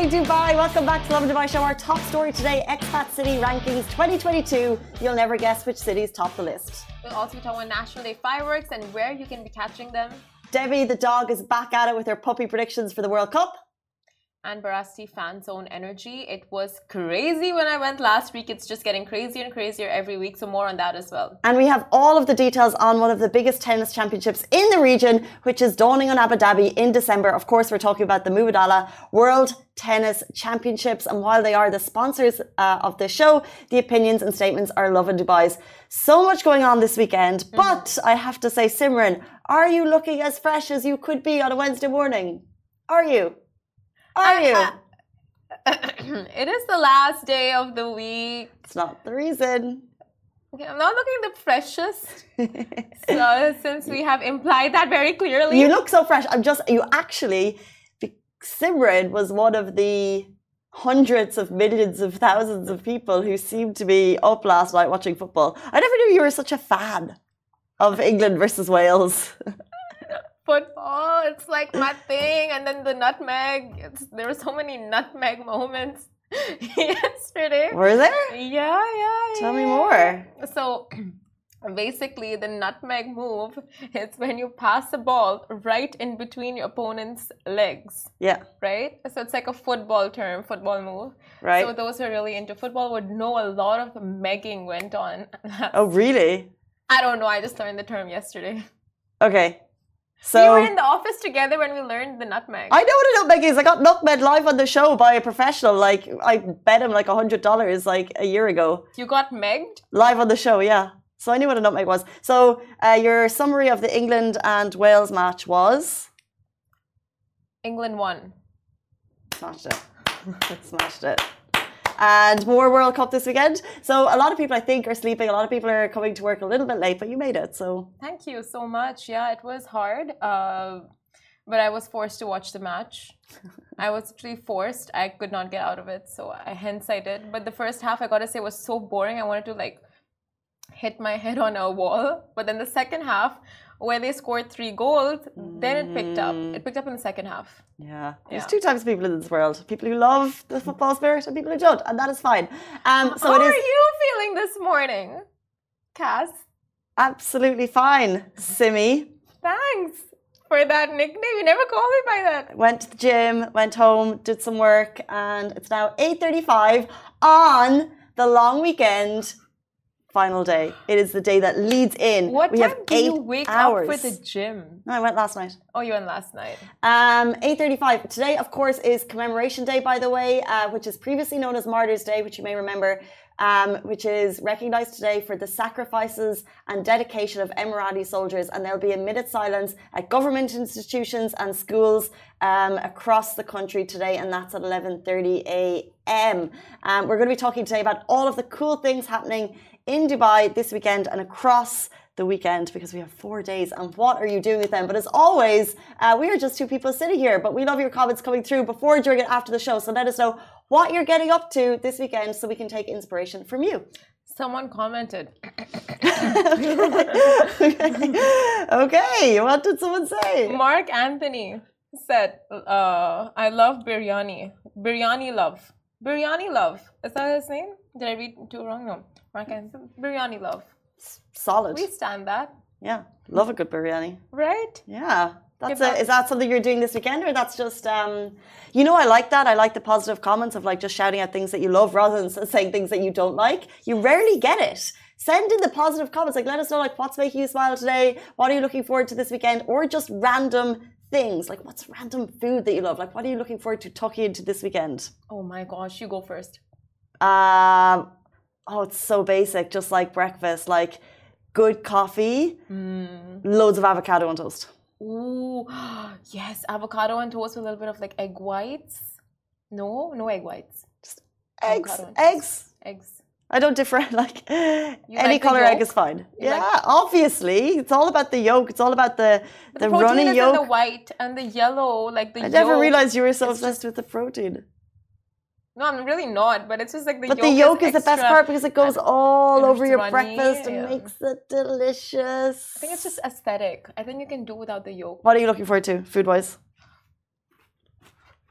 morning, Dubai. Welcome back to Lovin Dubai Show. Our top story today Expat City Rankings 2022. You'll never guess which cities top the list. We'll also be talking about National Day fireworks and where you can be catching them. Debbie the dog is back at it with her puppy predictions for the World Cup and Barasti fan zone energy. It was crazy when I went last week. It's just getting crazier and crazier every week. So more on that as well. And we have all of the details on one of the biggest tennis championships in the region, which is dawning on Abu Dhabi in December. Of course, we're talking about the Mubadala World Tennis Championships. And while they are the sponsors uh, of the show, the opinions and statements are Lovin Dubai's. So much going on this weekend. Mm-hmm. But I have to say, Simran, are you looking as fresh as you could be on a Wednesday morning? Are you? Are you? it is the last day of the week. It's not the reason. Okay, I'm not looking the freshest. so since we have implied that very clearly. You look so fresh. I'm just you actually Simran was one of the hundreds of millions of thousands of people who seemed to be up last night watching football. I never knew you were such a fan of England versus Wales. football. It's like my thing. And then the nutmeg. It's, there were so many nutmeg moments yesterday. Were there? Yeah, yeah. Tell yeah. me more. So basically, the nutmeg move is when you pass the ball right in between your opponent's legs. Yeah. Right? So it's like a football term, football move. Right. So those who are really into football would know a lot of megging went on. oh, really? I don't know. I just learned the term yesterday. Okay. So we were in the office together when we learned the nutmeg. I know what a nutmeg is. I got nutmeg live on the show by a professional. Like I bet him like a hundred dollars like a year ago. You got megged live on the show, yeah. So I knew what a nutmeg was. So uh, your summary of the England and Wales match was England won. Smashed it. Smashed it and more World Cup this weekend. So a lot of people, I think, are sleeping. A lot of people are coming to work a little bit late, but you made it. So thank you so much. Yeah, it was hard, uh, but I was forced to watch the match. I was actually forced. I could not get out of it, so I hence I did. But the first half, I gotta say, was so boring. I wanted to like hit my head on a wall. But then the second half, where they scored three goals, then it picked up. It picked up in the second half. Yeah. There's yeah. two types of people in this world people who love the football spirit and people who don't, and that is fine. Um, so How are you feeling this morning, Cass? Absolutely fine, Simi. Thanks for that nickname. You never called me by that. Went to the gym, went home, did some work, and it's now 8.35 on the long weekend final day. It is the day that leads in. What we time have do eight you wake hours. up for the gym? No, I went last night. Oh, you went last night. Um, 8.35. Today, of course, is Commemoration Day, by the way, uh, which is previously known as Martyrs Day, which you may remember. Um, which is recognized today for the sacrifices and dedication of Emirati soldiers. And there'll be a minute silence at government institutions and schools um, across the country today, and that's at 11:30 a.m. Um, we're going to be talking today about all of the cool things happening in Dubai this weekend and across the weekend because we have four days and what are you doing with them? But as always, uh, we are just two people sitting here, but we love your comments coming through before, during, and after the show. So let us know what you're getting up to this weekend so we can take inspiration from you. Someone commented. okay. what did someone say? Mark Anthony said, uh, I love biryani. Biryani love. Biryani love. Is that his name? Did I read too wrong? No. Okay, biryani love. Solid. We stand that. Yeah, love a good biryani. Right? Yeah. That's a, is that something you're doing this weekend, or that's just, um, you know, I like that. I like the positive comments of like just shouting out things that you love rather than saying things that you don't like. You rarely get it. Send in the positive comments. Like, let us know like what's making you smile today. What are you looking forward to this weekend, or just random things like what's random food that you love. Like, what are you looking forward to talking into this weekend? Oh my gosh, you go first. Um, oh, it's so basic, just like breakfast, like good coffee, mm. loads of avocado on toast. Ooh, yes, avocado on toast with a little bit of like egg whites. No, no egg whites. Just eggs, eggs, eggs. I don't differ. Like you any like color egg is fine. You yeah, like obviously, it's all about the yolk. It's all about the the, the runny yolk. the white and the yellow, like the. I yolk. never realized you were so obsessed just... with the protein. No, I'm really not, but it's just like the but yolk the yolk is, is the best part because it goes all over your runny, breakfast and yeah. makes it delicious. I think it's just aesthetic. I think you can do without the yolk. What are you looking forward to, food wise?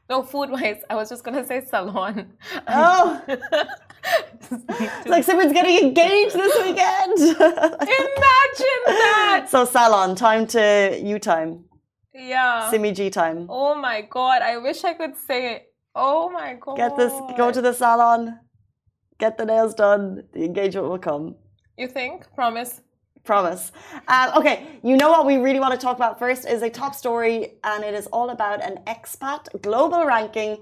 No, food wise, I was just gonna say salon. Oh, it's like someone's getting engaged this weekend. Imagine that. so salon time to you time, Yeah. Simi G time. Oh my god, I wish I could say it. Oh my god. Get this, go to the salon, get the nails done. The engagement will come. You think? Promise. Promise. Um, okay, you know what we really want to talk about first is a top story, and it is all about an expat global ranking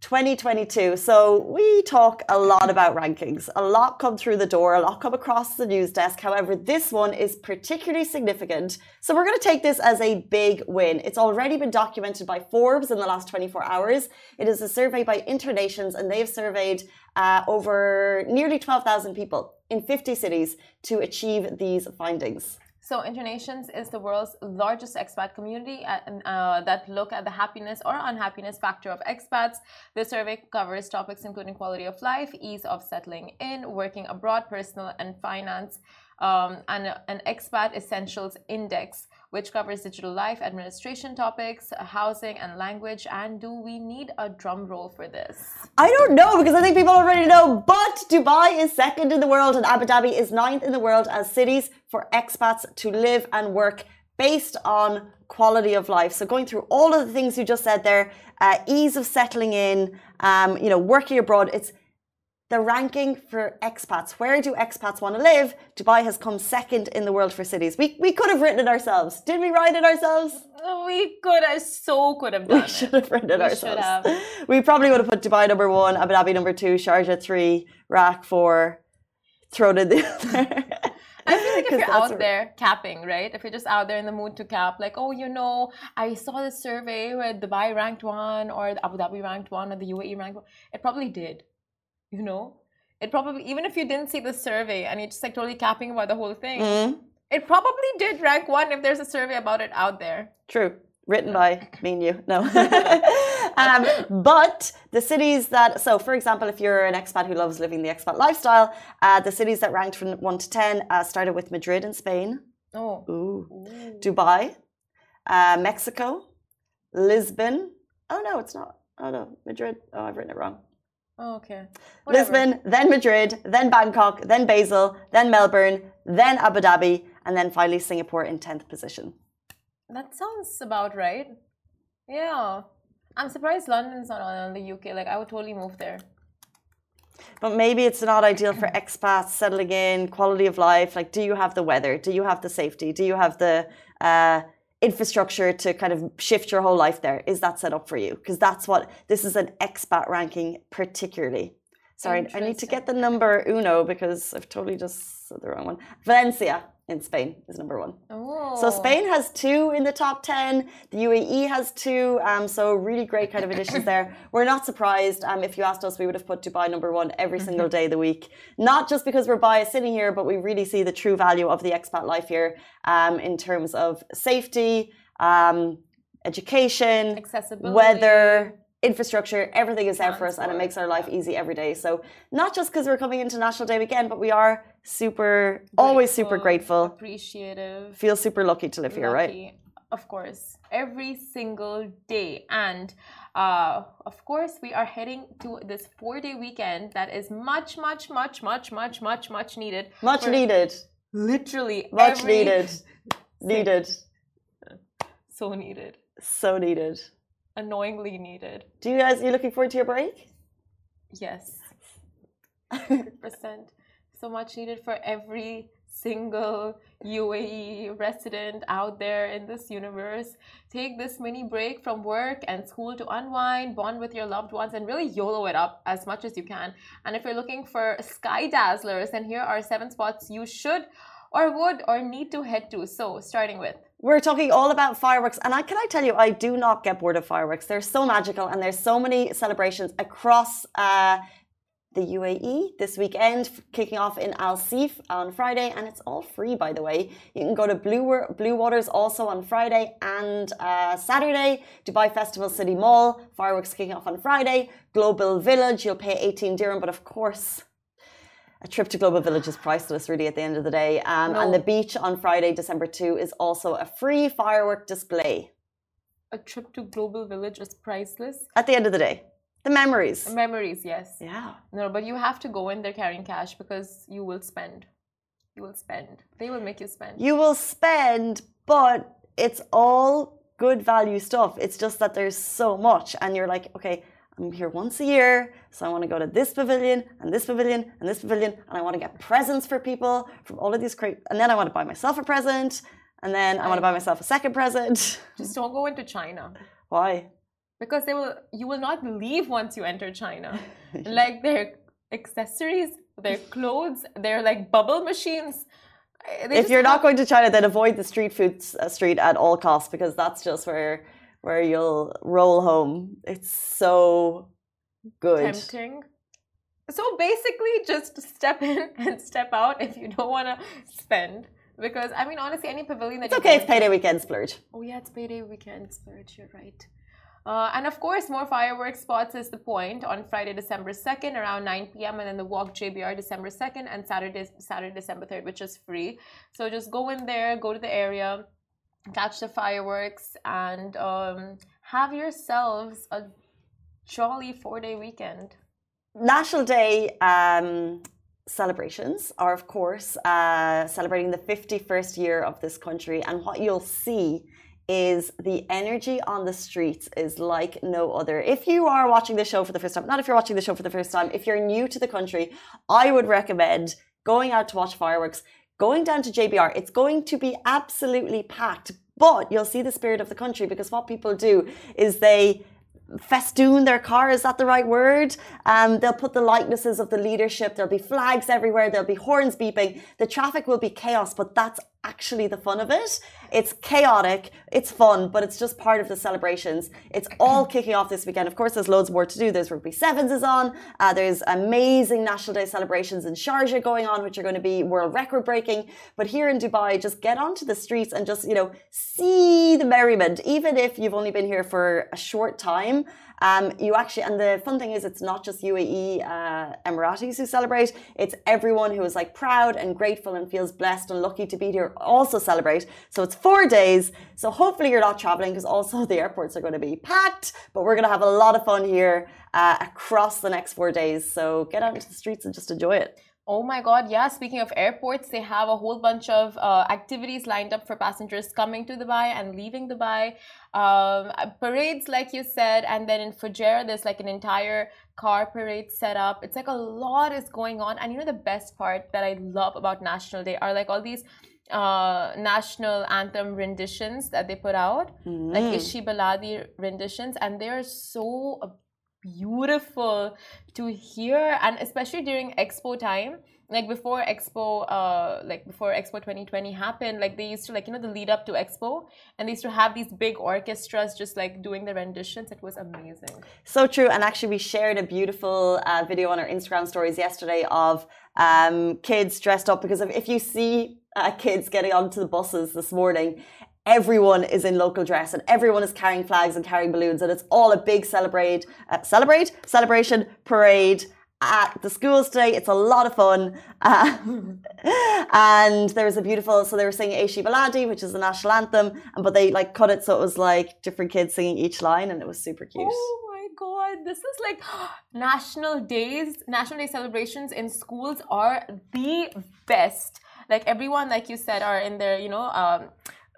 2022. So we talk a lot about rankings. A lot come through the door, a lot come across the news desk. However, this one is particularly significant. So we're going to take this as a big win. It's already been documented by Forbes in the last 24 hours. It is a survey by Internations, and they've surveyed uh, over nearly 12,000 people in 50 cities to achieve these findings. So, Internations is the world's largest expat community uh, uh, that look at the happiness or unhappiness factor of expats. The survey covers topics including quality of life, ease of settling in, working abroad, personal and finance, um, and an expat essentials index, which covers digital life, administration topics, housing, and language. And do we need a drum roll for this? I don't know because I think people already know. But Dubai is second in the world and Abu Dhabi is ninth in the world as cities for expats to live and work based on quality of life. So going through all of the things you just said there, uh, ease of settling in, um, you know, working abroad. It's the ranking for expats. Where do expats want to live? Dubai has come second in the world for cities. We, we could have written it ourselves. Did we write it ourselves? We could have, so could have done We should have written it We ourselves. have. We probably would have put Dubai number one, Abu Dhabi number two, Sharjah three, Iraq four, thrown in the other. I feel like if you're out there capping, right? If you're just out there in the mood to cap, like, oh, you know, I saw this survey where Dubai ranked one, or Abu Dhabi ranked one, or the UAE ranked one. It probably did, you know. It probably even if you didn't see the survey and you're just like totally capping about the whole thing, Mm, it probably did rank one if there's a survey about it out there. true. Written by me and you. No. um, but the cities that, so for example, if you're an expat who loves living the expat lifestyle, uh, the cities that ranked from 1 to 10 uh, started with Madrid in Spain, Oh, Ooh. Ooh. Dubai, uh, Mexico, Lisbon. Oh, no, it's not. Oh, no, Madrid. Oh, I've written it wrong. Oh, okay. Whatever. Lisbon, then Madrid, then Bangkok, then Basel, then Melbourne, then Abu Dhabi, and then finally Singapore in 10th position. That sounds about right. Yeah. I'm surprised London's not on the UK. Like, I would totally move there. But maybe it's not ideal for expats settling in, quality of life. Like, do you have the weather? Do you have the safety? Do you have the uh, infrastructure to kind of shift your whole life there? Is that set up for you? Because that's what this is an expat ranking, particularly. Sorry, I need to get the number uno because I've totally just said the wrong one. Valencia in Spain is number one. Oh. So Spain has two in the top 10. The UAE has two. Um, so really great kind of additions there. We're not surprised. Um, if you asked us, we would have put Dubai number one every single day of the week. Not just because we're biased sitting here, but we really see the true value of the expat life here um, in terms of safety, um, education, Accessibility. weather, infrastructure, everything is there for us and it makes our life easy every day. So not just because we're coming into National Day weekend, but we are super, always super grateful. appreciative, Feel super lucky to live here, right? Of course, every single day, and uh, of course, we are heading to this four-day weekend that is much, much, much, much, much, much, much needed. Much needed. Literally, Much needed. Needed. So needed. So needed. Annoyingly needed. Do you guys, are you looking forward to your break? Yes. 100%. So much needed for every single UAE resident out there in this universe. Take this mini break from work and school to unwind, bond with your loved ones, and really YOLO it up as much as you can. And if you're looking for sky dazzlers, then here are seven spots you should or would or need to head to. So, starting with We're talking all about fireworks, and I can I tell you, I do not get bored of fireworks. They're so magical, and there's so many celebrations across uh, the UAE this weekend, kicking off in Al Seef on Friday, and it's all free, by the way. You can go to Blue, Blue Waters also on Friday and uh, Saturday. Dubai Festival City Mall, fireworks kicking off on Friday. Global Village, you'll pay 18 dirham, but of course, a trip to Global Village is priceless, really, at the end of the day. Um, And the beach on Friday, December 2, is also a free firework display. a trip to Global Village is priceless. At the end of the day, the memories. The Memories, yes. Yeah. No, but you have to go in there carrying cash because you will spend. You will spend. They will make you spend. You will spend, but it's all good value stuff. It's just that there's so much, and you're like, okay, I'm here once a year, so I want to go to this pavilion and this pavilion and this pavilion, and I want to get presents for people from all of these great. And then I want to buy myself a present, and then I want to buy myself a second present. Just don't go into China Why? because they will. You will not leave once you enter China. like their accessories, their clothes, they're like bubble machines. Eh, They if you're not going to China, then avoid the street food uh, street at all costs because that's just where where you'll roll home. It's so good. tempting. So basically, just step in and step out if you don't want to spend. Because I mean, honestly, any pavilion that It's okay. It's payday weekend splurge. Oh yeah, it's payday weekend, splurge. You're right. Uh, and of course, more fireworks spots is the Pointe on Friday, December 2nd around 9 p.m. and then the walk JBR December 2nd and Saturday, Saturday, December 3rd, which is free. So just go in there, go to the area, catch the fireworks, and um, have yourselves a jolly four-day weekend. National Day um, celebrations are, of course, uh, celebrating the 51st year of this country. And what you'll see is the energy on the streets is like no other. If you are watching the show for the first time, not if you're watching the show for the first time, if you're new to the country, I would recommend going out to watch fireworks, going down to JBR. It's going to be absolutely packed, but you'll see the spirit of the country because what people do is they festoon their car. Is that the right word? Um, they'll put the likenesses of the leadership. There'll be flags everywhere. There'll be horns beeping. The traffic will be chaos, but that's actually the fun of it. It's chaotic. It's fun, but it's just part of the celebrations. It's all kicking off this weekend. Of course, there's loads more to do. There's rugby sevens is on. Uh, there's amazing National Day celebrations in Sharjah going on, which are going to be world record breaking. But here in Dubai, just get onto the streets and just you know see the merriment, even if you've only been here for a short time. Um, you actually, and the fun thing is, it's not just UAE uh, Emiratis who celebrate. It's everyone who is like proud and grateful and feels blessed and lucky to be here also celebrate. So it's four days. So hopefully you're not traveling because also the airports are going to be packed. But we're going to have a lot of fun here uh, across the next four days. So get out into the streets and just enjoy it. Oh my god, yeah. Speaking of airports, they have a whole bunch of uh, activities lined up for passengers coming to Dubai and leaving Dubai. Um, parades, like you said, and then in Fujairah, there's like an entire car parade set up. It's like a lot is going on. And you know, the best part that I love about National Day are like all these uh, national anthem renditions that they put out, like Ishi Baladi renditions, and they're so beautiful to hear and especially during expo time like before expo uh like before expo 2020 happened like they used to like you know the lead up to expo and they used to have these big orchestras just like doing the renditions it was amazing So true. And actually, we shared a beautiful uh, video on our Instagram stories yesterday of um, kids dressed up because if, you see uh, kids getting onto the buses this morning, everyone is in local dress and everyone is carrying flags and carrying balloons, and it's all a big celebrate, uh, celebrate, celebration parade. At the schools today, it's a lot of fun. Uh, and there was a beautiful, so they were singing Aishi Baladi, which is the national anthem, and but they like cut it so it was like different kids singing each line, and it was super cute. Oh my god, this is like national days, national day celebrations in schools are the best. Like everyone, like you said, are in their, you know, um,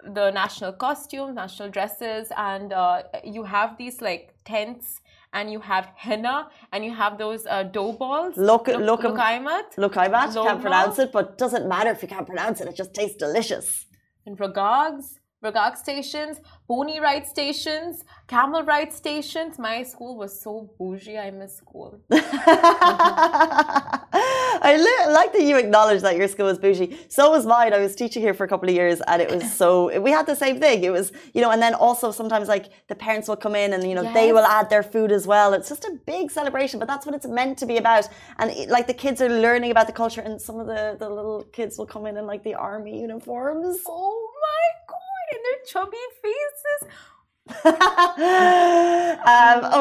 the national costumes, national dresses, and uh, you have these like tents. And you have henna, and you have those uh, dough balls. Look- look- lukaimat, Look, I can't pronounce it, but doesn't matter if you can't pronounce it. It just tastes delicious. and ragags, ragag stations, pony ride stations, camel ride stations. My school was so bougie. I miss school. I li- like that you acknowledge that your school was bougie. So was mine. I was teaching here for a couple of years, and it was so we had the same thing. It was you know, and then also sometimes like the parents will come in and you know they will add their food as well. It's just a big celebration, but that's what it's meant to be about. And it- like the kids are learning about the culture, and some of the the little kids will come in in like the army uniforms. Oh my and their chubby faces. um,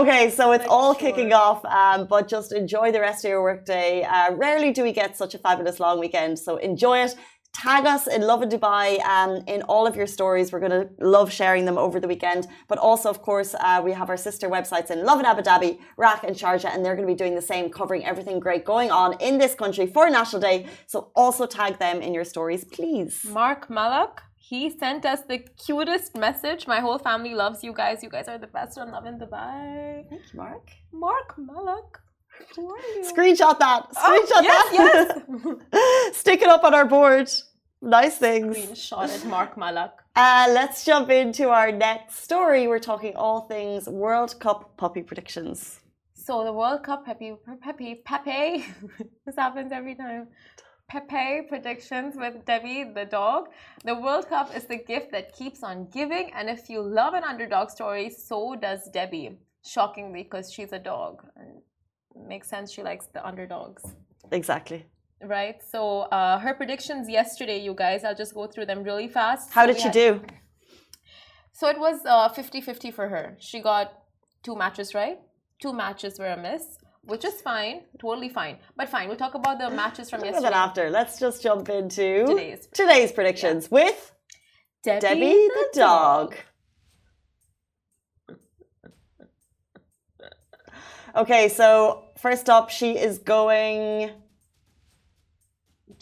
okay, so it's all kicking off, um, but just enjoy the rest of your workday. Uh, rarely do we get such a fabulous long weekend, so enjoy it. Tag us in Lovin Dubai um, in all of your stories. We're going to love sharing them over the weekend. But also, of course, uh, we have our sister websites in Lovin Abu Dhabi, Iraq, and Sharjah, and they're going to be doing the same, covering everything great going on in this country for National Day. So also tag them in your stories, please. Mark Malak, he sent us the cutest message. My whole family loves you guys. You guys are the best on Lovin Dubai. Thank you, Mark. Mark Malak. Who are you? Screenshot that. Screenshot oh, yes, that. Yes. Stick it up on our board. Nice things. Screenshot it, Mark Malak. Uh, let's jump into our next story. We're talking all things World Cup puppy predictions. So the World Cup Pepe Pepe Pepe. this happens every time. Pepe predictions with Debbie the dog. The World Cup is the gift that keeps on giving, and if you love an underdog story, so does Debbie. Shockingly, because she's a dog. And makes sense. She likes the underdogs. Exactly. Right. So uh, her predictions yesterday, you guys. I'll just go through them really fast. How So did she do? So it was uh, 50-50 for her. She got two matches right. Two matches were a miss, which is fine, totally fine. But fine, we'll talk about the matches from yesterday. after. Let's just jump into Today's. today's predictions with Debbie, Debbie the dog. Okay, so first up, she is going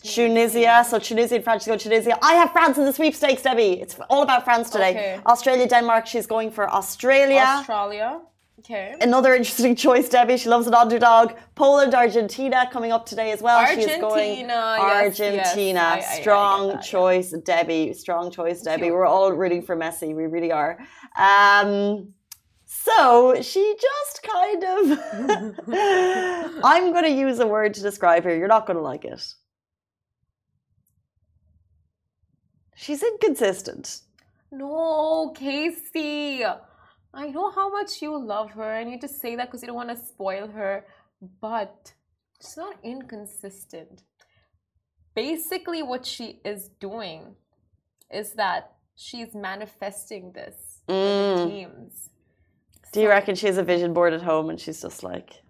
Tunisia. So Tunisia and France, she's going Tunisia. I have France in the sweepstakes, Debbie. It's all about France today. Okay. Australia, Denmark, she's going for Australia. Australia. Okay. Another interesting choice, Debbie. She loves an underdog. Poland, Argentina coming up today as well. She's going Argentina, yes, Argentina. yes. I- I- I Strong get that, yeah. choice, Debbie. Strong choice, Debbie. Cute. We're all rooting for Messi. We really are. Um, so she just kind of. I'm going to use a word to describe her. You're not going to like it. She's inconsistent. No, Casey. I know how much you love her, and you just say that because you don't want to spoil her, but she's not inconsistent. Basically, what she is doing is that she's manifesting this Mm. teams. Do you reckon she has a vision board at home and she's just like.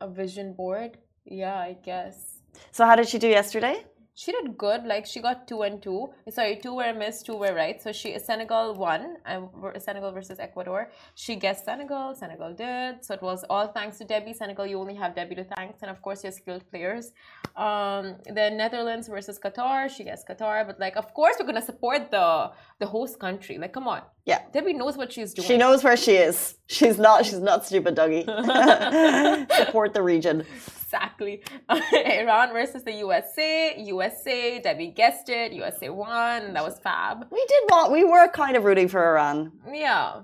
a vision board? Yeah, I guess. So, how did she do yesterday? She did good. Like she got two and two. Sorry, two were missed, two were right. So she Senegal won. And Senegal versus Ecuador. She guessed Senegal. Senegal did. So it was all thanks to Debbie. Senegal, you only have Debbie to thank, and of course your skilled players. Um, then Netherlands versus Qatar. She guessed Qatar, but like of course we're gonna support the the host country. Like come on. Yeah. Debbie knows what she's doing. She knows where she is. She's not. She's not stupid, Dougie. Support the region. Exactly. Iran versus the USA. USA. Debbie guessed it. USA won. That was fab. We did want. We were kind of rooting for Iran. Yeah.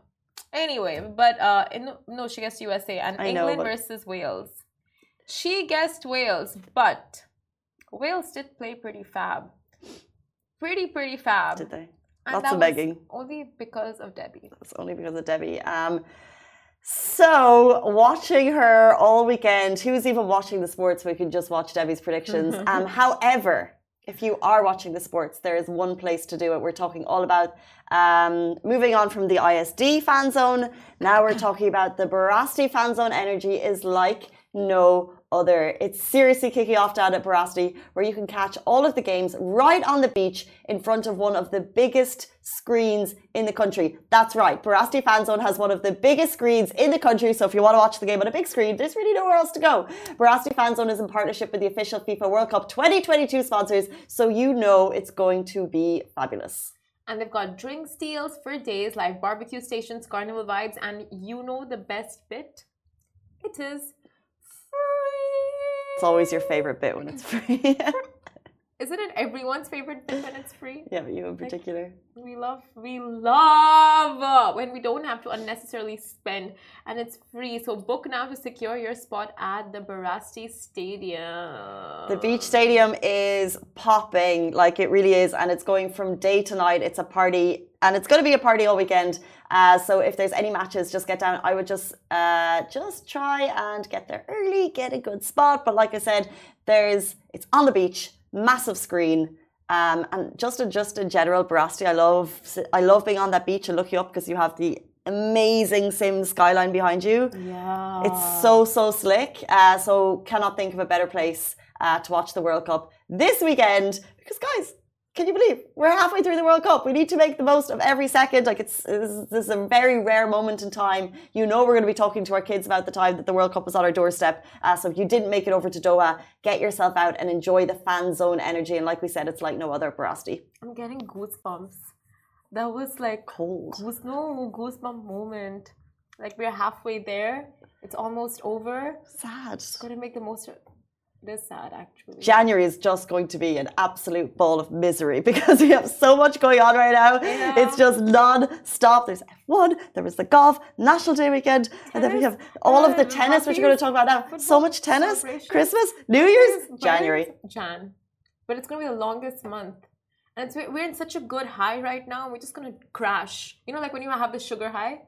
Anyway, but uh, in, no, she guessed USA and I know, England but- versus Wales. She guessed Wales, but Wales did play pretty fab. Pretty, pretty fab. Did they? And Lots of begging. Only because of Debbie. It's only because of Debbie. Um, so watching her all weekend. Who's even watching the sports? We can just watch Debbie's predictions. um, however, if you are watching the sports, there is one place to do it. We're talking all about um, moving on from the ISD fan zone. Now we're talking about the Barasti fan zone. Energy is like no other. It's seriously kicking off down at Barasti, where you can catch all of the games right on the beach in front of one of the biggest screens in the country. That's right, Barasti Fan Zone has one of the biggest screens in the country. So if you want to watch the game on a big screen, there's really nowhere else to go. Barasti Fan Zone is in partnership with the official FIFA World Cup 2022 sponsors, so you know it's going to be fabulous. And they've got drinks deals for days, like barbecue stations, carnival vibes, and you know the best bit? It is free. It's always your favorite bit when it's free. Isn't it everyone's favorite bit when it's free? yeah, but you in particular. We love, we love uh, when we don't have to unnecessarily spend and it's free. So book now to secure your spot at the Barasti Stadium. The beach stadium is popping, like it really is, and it's going from day to night. It's a party, and it's going to be a party all weekend. Uh, so if there's any matches, just get down. I would just uh, just try and get there early, get a good spot. But like I said, there's it's on the beach, massive screen. Um, and just in, just in general, Barasti, I love I love being on that beach and looking up because you have the amazing Sims skyline behind you. Yeah. It's so so slick. Uh, so cannot think of a better place uh, to watch the World Cup this weekend because guys, can you believe we're halfway through the World Cup? We need to make the most of every second. Like it's this is, a very rare moment in time. You know we're going to be talking to our kids about the time that the World Cup was on our doorstep. Uh, so if you didn't make it over to Doha, get yourself out and enjoy the fan zone energy. And like we said, it's like no other Barasti. I'm getting goosebumps. That was like Cold. goose no goosebump moment. Like we're halfway there. It's almost over. Sad. Gotta make the most is sad actually. January is just going to be an absolute ball of misery because we have so much going on right now. Yeah. It's just non-stop. There's F1, there was the golf, National Day weekend, and then we have Tennis, all of the uh, tennis, which we're going to talk about now. So much tennis. Christmas, New Year's, January. Jan. But it's gonna be the longest month. And it's, we're in such a good high right now, we're just gonna crash. You know, like when you have the sugar high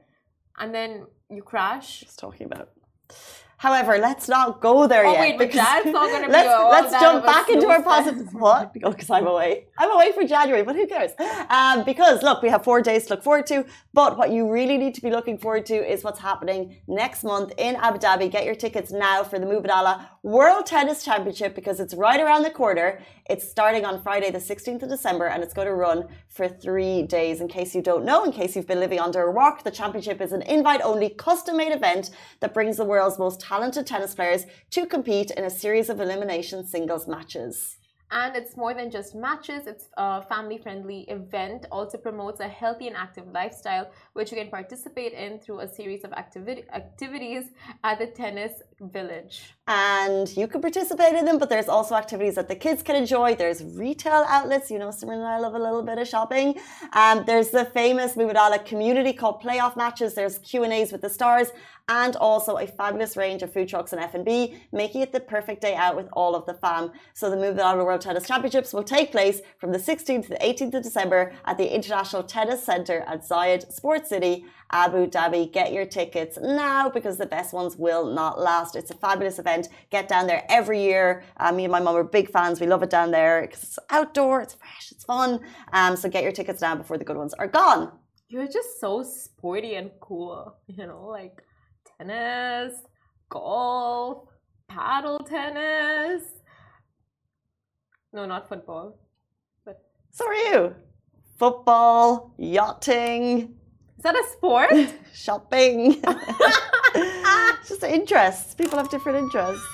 and then you crash. Just talking about. However, let's not go there Oh, yet. wait, because- that's not gonna be let's let's jump back into our positive. What? Because I'm away. I'm away for January, but who cares? Um, because look, we have four days to look forward to. But what you really need to be looking forward to is what's happening next month in Abu Dhabi. Get your tickets now for the Mubadala World Tennis Championship because it's right around the corner. It's starting on Friday, the 16th of December, and it's going to run for three days. In case you don't know, in case you've been living under a rock, the championship is an invite only custom made event that brings the world's most talented tennis players to compete in a series of elimination singles matches. And it's more than just matches, it's a family friendly event. Also promotes a healthy and active lifestyle, which you can participate in through a series of activi- activities at the tennis village. and you can participate in them, but there's also activities that the kids can enjoy. There's retail outlets, you know, Simran and I love a little bit of shopping. Um, there's the famous Mubadala community called Playoff Matches. There's Q&As with the stars and also a fabulous range of food trucks and F&B, making it the perfect day out with all of the fam. So the Mubadala World Tennis Championships will take place from the 16th to the 18th of December at the International Tennis Centre at Zayed Sports City, Abu Dhabi. Get your tickets now because the best ones will not last. It's a fabulous event. Get down there every year. Uh, me and my mum are big fans. We love it down there because it's outdoor, it's fresh, it's fun. Um, so get your tickets now before the good ones are gone. You're just so sporty and cool. You know, like tennis, golf, paddle tennis. No, not football. But So are you. Football, yachting, that a sport? shopping. It's just interests. People have different interests.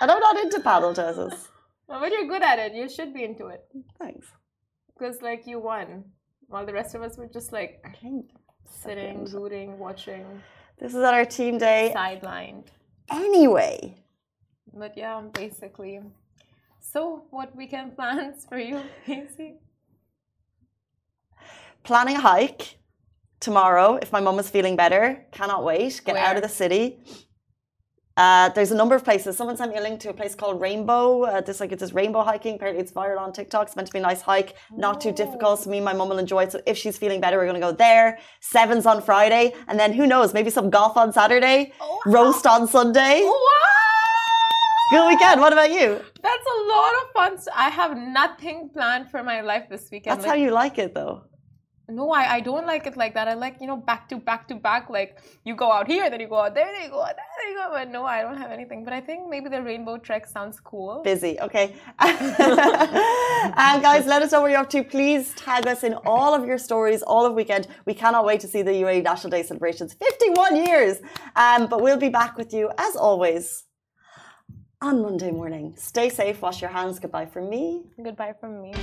And I'm not into paddle tennis. No, but you're good at it. You should be into it. Thanks. Because, like, you won. While the rest of us were just, like, sitting, rooting, watching, This is at our team day. sidelined. Anyway, But yeah, basically. So, what weekend plans for you, Casey? planning a hike tomorrow if my mum is feeling better. Cannot wait. Get out of the city. Uh, there's a number of places. Someone sent me a link to a place called Rainbow. Uh, this like it's this rainbow hiking. Apparently, it's viral on TikTok. It's meant to be a nice hike, not too difficult. So me and my mum will enjoy it. So if she's feeling better, we're gonna go there. Sevens on Friday, and then who knows? Maybe some golf on Saturday, Oh, roast on Sunday. Wow! Good weekend. What about you? That's a lot of fun. I have nothing planned for my life this weekend. That's how you like it, though. No, I, I don't like it like that. I like, you know, back to back to back. Like, you go out here, then you go out there, then you go out there, then you go. But no, I don't have anything. But I think maybe the rainbow trek sounds cool. busy. Okay. and guys, let us know what you're up to. Please tag us in all of your stories all of weekend. We cannot wait to see the UAE National Day celebrations. 51 years. Um, but we'll be back with you as always on Monday morning. Stay safe, wash your hands. Goodbye from me. Goodbye from me.